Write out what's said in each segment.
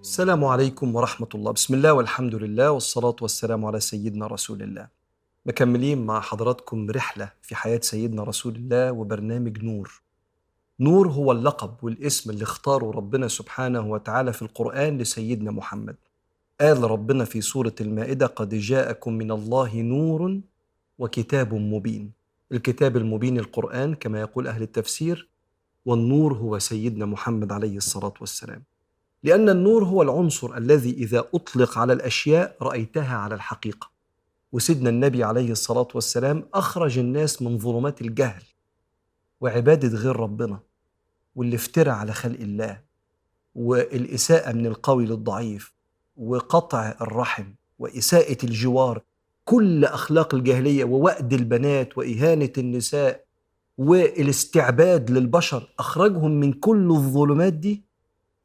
السلام عليكم ورحمة الله. بسم الله والحمد لله والصلاة والسلام على سيدنا رسول الله. مكملين مع حضراتكم رحلة في حياة سيدنا رسول الله وبرنامج نور. نور هو اللقب والاسم اللي اختاره ربنا سبحانه وتعالى في القرآن لسيدنا محمد. قال ربنا في سورة المائدة قد جاءكم من الله نور وكتاب مبين. الكتاب المبين القرآن كما يقول أهل التفسير والنور هو سيدنا محمد عليه الصلاة والسلام. لأن النور هو العنصر الذي إذا أطلق على الأشياء رأيتها على الحقيقة. وسيدنا النبي عليه الصلاة والسلام أخرج الناس من ظلمات الجهل وعبادة غير ربنا والافتراء على خلق الله والإساءة من القوي للضعيف وقطع الرحم وإساءة الجوار كل أخلاق الجاهلية ووأد البنات وإهانة النساء والإستعباد للبشر أخرجهم من كل الظلمات دي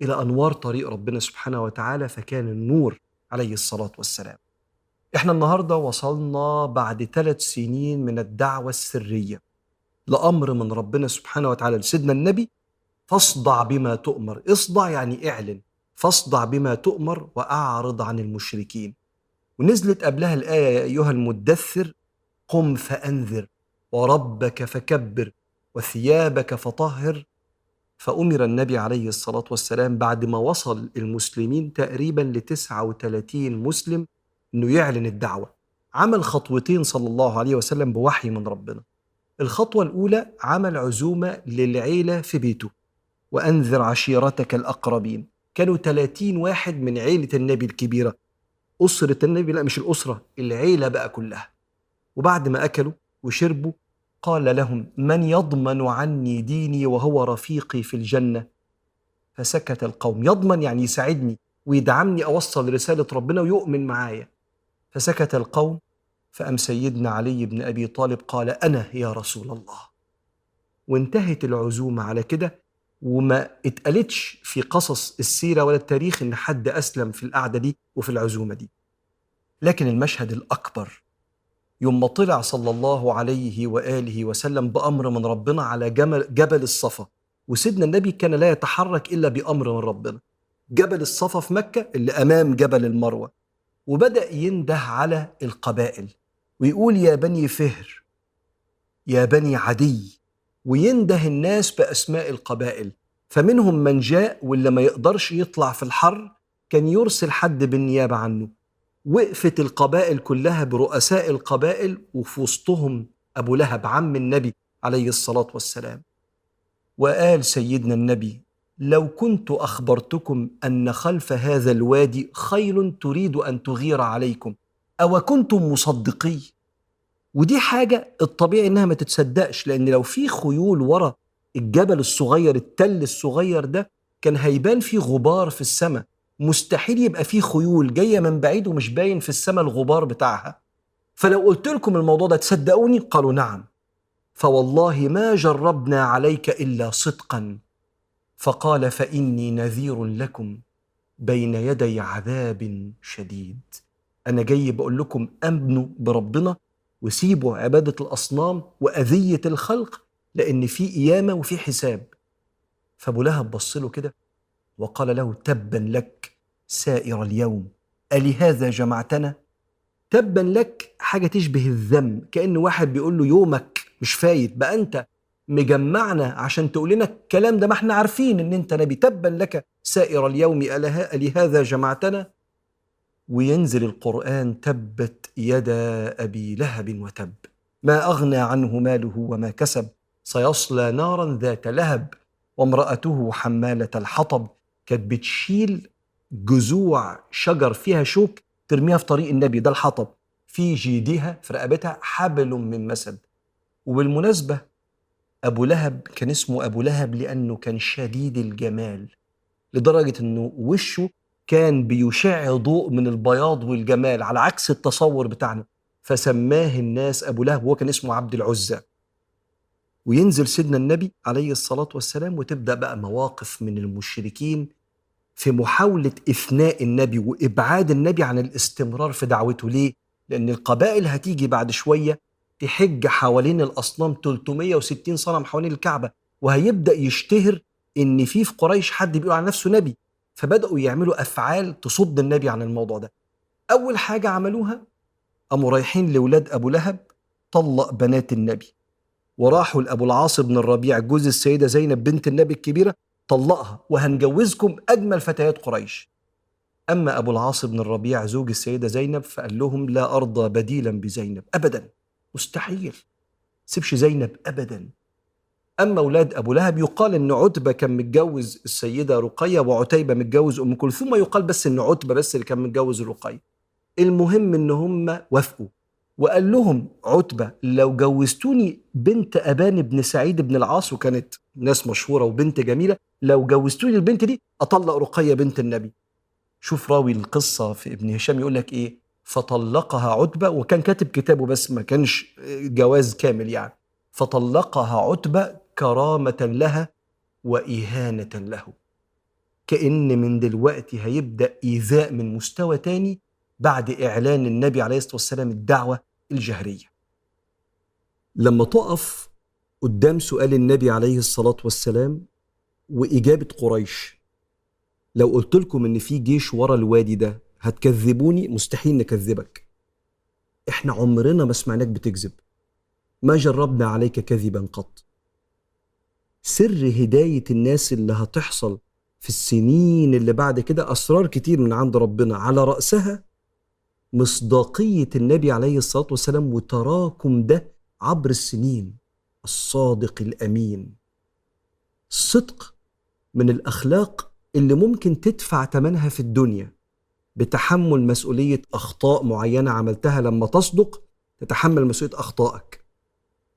إلى أنوار طريق ربنا سبحانه وتعالى فكان النور عليه الصلاة والسلام. إحنا النهاردة وصلنا بعد ثلاث سنين من الدعوة السرية لأمر من ربنا سبحانه وتعالى لسيدنا النبي فاصدع بما تؤمر. اصدع يعني اعلن. فاصدع بما تؤمر وأعرض عن المشركين. ونزلت قبلها الآية يا أيها المدثر قم فأنذر وربك فكبر وثيابك فطهر فأمر النبي عليه الصلاة والسلام بعد ما وصل المسلمين تقريبا ل 39 مسلم إنه يعلن الدعوة. عمل خطوتين صلى الله عليه وسلم بوحي من ربنا. الخطوة الأولى عمل عزومة للعيلة في بيته. وأنذر عشيرتك الأقربين. كانوا 30 واحد من عيلة النبي الكبيرة. أسرة النبي لا مش الأسرة العيلة بقى كلها. وبعد ما أكلوا وشربوا قال لهم من يضمن عني ديني وهو رفيقي في الجنة؟ فسكت القوم. يضمن يعني يساعدني ويدعمني أوصل رسالة ربنا ويؤمن معايا. فسكت القوم. فأم سيدنا علي بن أبي طالب قال أنا يا رسول الله. وانتهت العزومة على كده وما اتقالتش في قصص السيرة ولا التاريخ إن حد أسلم في القعدة دي وفي العزومة دي. لكن المشهد الأكبر يوم طلع صلى الله عليه وآله وسلم بأمر من ربنا على جمل جبل الصفا وسيدنا النبي كان لا يتحرك إلا بأمر من ربنا. جبل الصفا في مكة اللي أمام جبل المروة. وبدأ ينده على القبائل ويقول يا بني فهر يا بني عدي. وينده الناس بأسماء القبائل فمنهم من جاء واللي ما يقدرش يطلع في الحر كان يرسل حد بالنيابة عنه. وقفت القبائل كلها برؤساء القبائل وفي وسطهم أبو لهب عم النبي عليه الصلاة والسلام. وقال سيدنا النبي لو كنت أخبرتكم أن خلف هذا الوادي خيل تريد أن تغير عليكم أو كنتم مصدقي؟ ودي حاجة الطبيعي إنها ما تتصدقش لأن لو في خيول ورا الجبل الصغير التل الصغير ده كان هيبان فيه غبار في السماء. مستحيل يبقى فيه خيول جاية من بعيد ومش باين في السماء الغبار بتاعها. فلو قلت لكم الموضوع ده تصدقوني؟ قالوا نعم. فوالله ما جربنا عليك إلا صدقا. فقال فإني نذير لكم بين يدي عذاب شديد. أنا جاي بقول لكم امنوا بربنا وسيبوا عبادة الأصنام وأذية الخلق لأن في قيامة وفي حساب. فأبو لهب بص له كده وقال له تبا لك سائر اليوم. ألهذا جمعتنا؟ تبا لك حاجة تشبه الذم كأن واحد بيقول له يومك مش فايت. بقى أنت مجمعنا عشان تقول لنا الكلام ده ما إحنا عارفين إن أنت نبي. تبا لك سائر اليوم لهذا جمعتنا؟ وينزل القرآن تبت يدا أبي لهب وتب. ما أغنى عنه ماله وما كسب. سيصلى نارا ذات لهب وامرأته حمالة الحطب. كانت بتشيل جذوع شجر فيها شوك ترميها في طريق النبي. ده الحطب. في جيدها في رقبتها حبل من مسد. وبالمناسبة أبو لهب كان اسمه أبو لهب لأنه كان شديد الجمال لدرجة أنه وشه كان بيشع ضوء من البياض والجمال على عكس التصور بتاعنا. فسماه الناس أبو لهب وهو كان اسمه عبد العزى. وينزل سيدنا النبي عليه الصلاة والسلام وتبدأ بقى مواقف من المشركين في محاولة إثناء النبي وإبعاد النبي عن الاستمرار في دعوته. ليه؟ لأن القبائل هتيجي بعد شوية تحج حوالين الأصنام 360 صنم حوالين الكعبة وهيبدأ يشتهر إن في في قريش حد بيقول على نفسه نبي. فبدأوا يعملوا أفعال تصد النبي عن الموضوع ده. أول حاجة عملوها قاموا رايحين لاولاد أبو لهب طلق بنات النبي. وراحوا لأبو العاص بن الربيع جوز السيدة زينب بنت النبي الكبيرة طلقها وهنجوزكم أجمل فتيات قريش. أما أبو العاص بن الربيع زوج السيدة زينب فقال لهم لا أرضى بديلا بزينب. ابدا. مستحيل. سيبش زينب ابدا. أما أولاد أبو لهب يقال إن عتبة كان متجوز السيدة رقية وعتيبة متجوز أم كلثوم يقال بس إن عتبة بس اللي كان متجوز رقية. المهم إن هم وافقوا وقال لهم عتبة لو جوزتوني بنت أبان بن سعيد بن العاص وكانت ناس مشهورة وبنت جميلة لو جوزتوني البنت دي أطلق رقية بنت النبي. شوف راوي القصة في ابن هشام يقول لك إيه؟ فطلقها عتبة وكان كاتب كتابه بس ما كانش جواز كامل يعني. فطلقها عتبة كرامة لها وإهانة له. كأن من دلوقتي هيبدأ إيذاء من مستوى تاني بعد إعلان النبي عليه الصلاة والسلام الدعوة الجهرية. لما تقف قدام سؤال النبي عليه الصلاة والسلام وإجابة قريش. لو قلت لكم إن في جيش ورا الوادي ده هتكذبوني مستحيل نكذبك. إحنا عمرنا ما سمعناك بتكذب. ما جربنا عليك كذبا قط. سر هداية الناس اللي هتحصل في السنين اللي بعد كده أسرار كتير من عند ربنا. على رأسها مصداقية النبي عليه الصلاة والسلام وتراكم ده عبر السنين. الصادق الأمين. الصدق من الأخلاق اللي ممكن تدفع ثمنها في الدنيا بتحمل مسؤولية أخطاء معينة عملتها لما تصدق تتحمل مسؤولية أخطائك.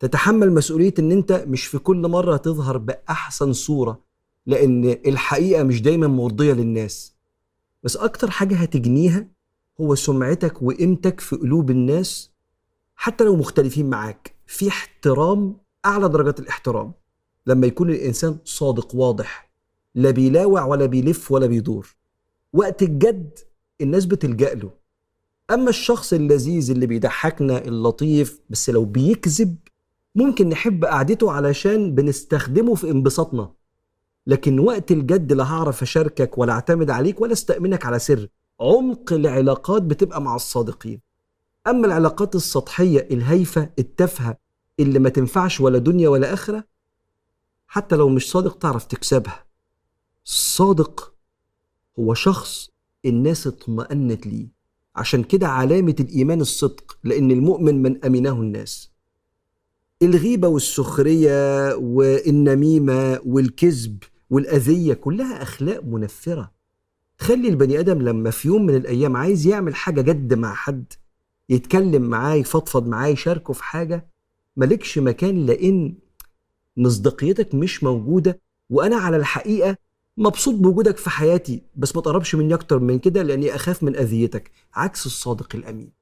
تتحمل مسؤولية إن أنت مش في كل مرة تظهر بأحسن صورة لأن الحقيقة مش دايما مرضية للناس. بس أكتر حاجة هتجنيها هو سمعتك وقيمتك في قلوب الناس حتى لو مختلفين معاك. في احترام أعلى درجات الاحترام. لما يكون الإنسان صادق واضح لا بيلاوع ولا بيلف ولا بيدور. وقت الجد الناس بتلجأ له. أما الشخص اللذيذ اللي بيضحكنا اللطيف بس لو بيكذب ممكن نحب قعدته علشان بنستخدمه في انبساطنا. لكن وقت الجد لا هعرف أشاركك ولا أعتمد عليك ولا أستأمنك على سر. عمق العلاقات بتبقى مع الصادقين. أما العلاقات السطحية الهايفة التافهة اللي ما تنفعش ولا دنيا ولا آخرة حتى لو مش صادق تعرف تكسبها. الصادق هو شخص الناس اطمأنت ليه. عشان كده علامة الإيمان الصدق لأن المؤمن من أمنه الناس. الغيبة والسخرية والنميمة والكذب والأذية كلها أخلاق منفرة. خلي البني آدم لما في يوم من الأيام عايز يعمل حاجة جد مع حد يتكلم معاه يفضفض معاه يشاركه في حاجة مالكش مكان لأن مصداقيتك مش موجودة. وأنا على الحقيقة مبسوط بوجودك في حياتي بس ما تقربش مني أكتر من كده لأني أخاف من أذيتك عكس الصادق الأمين.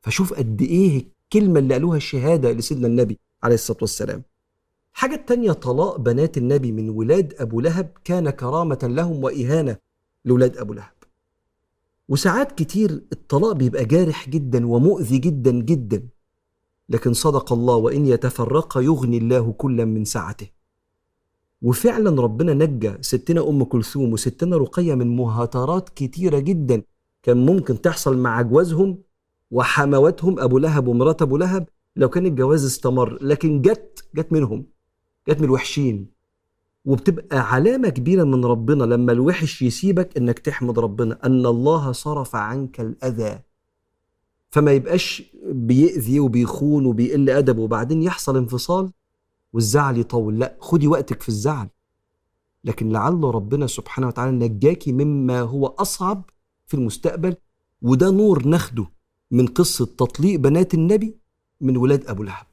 فشوف قد إيه الكلمة اللي قالوها الشهادة لسيدنا النبي عليه الصلاة والسلام. الحاجة التانية طلاق بنات النبي من ولاد أبو لهب كان كرامة لهم وإهانة لولاد أبو لهب. وساعات كتير الطلاق بيبقى جارح جدا ومؤذي جدا جدا. لكن صدق الله وإن يتفرقا يغني الله كلا من سعته. وفعلا ربنا نجى ستنا أم كلثوم وستنا رقية من مهاترات كتيرة جدا كان ممكن تحصل مع جوازهم وحمواتهم أبو لهب ومرات أبو لهب لو كان الجواز استمر لكن جت جت منهم جت من الوحشين. وبتبقى علامة كبيرة من ربنا لما الوحش يسيبك إنك تحمد ربنا أن الله صرف عنك الأذى. فما يبقاش بيأذي وبيخون وبيقل ادبه وبعدين يحصل انفصال والزعل يطول. لا خدي وقتك في الزعل. لكن لعل ربنا سبحانه وتعالى نجاكي مما هو أصعب في المستقبل وده نور ناخده من قصة تطليق بنات النبي من ولاد أبو لهب.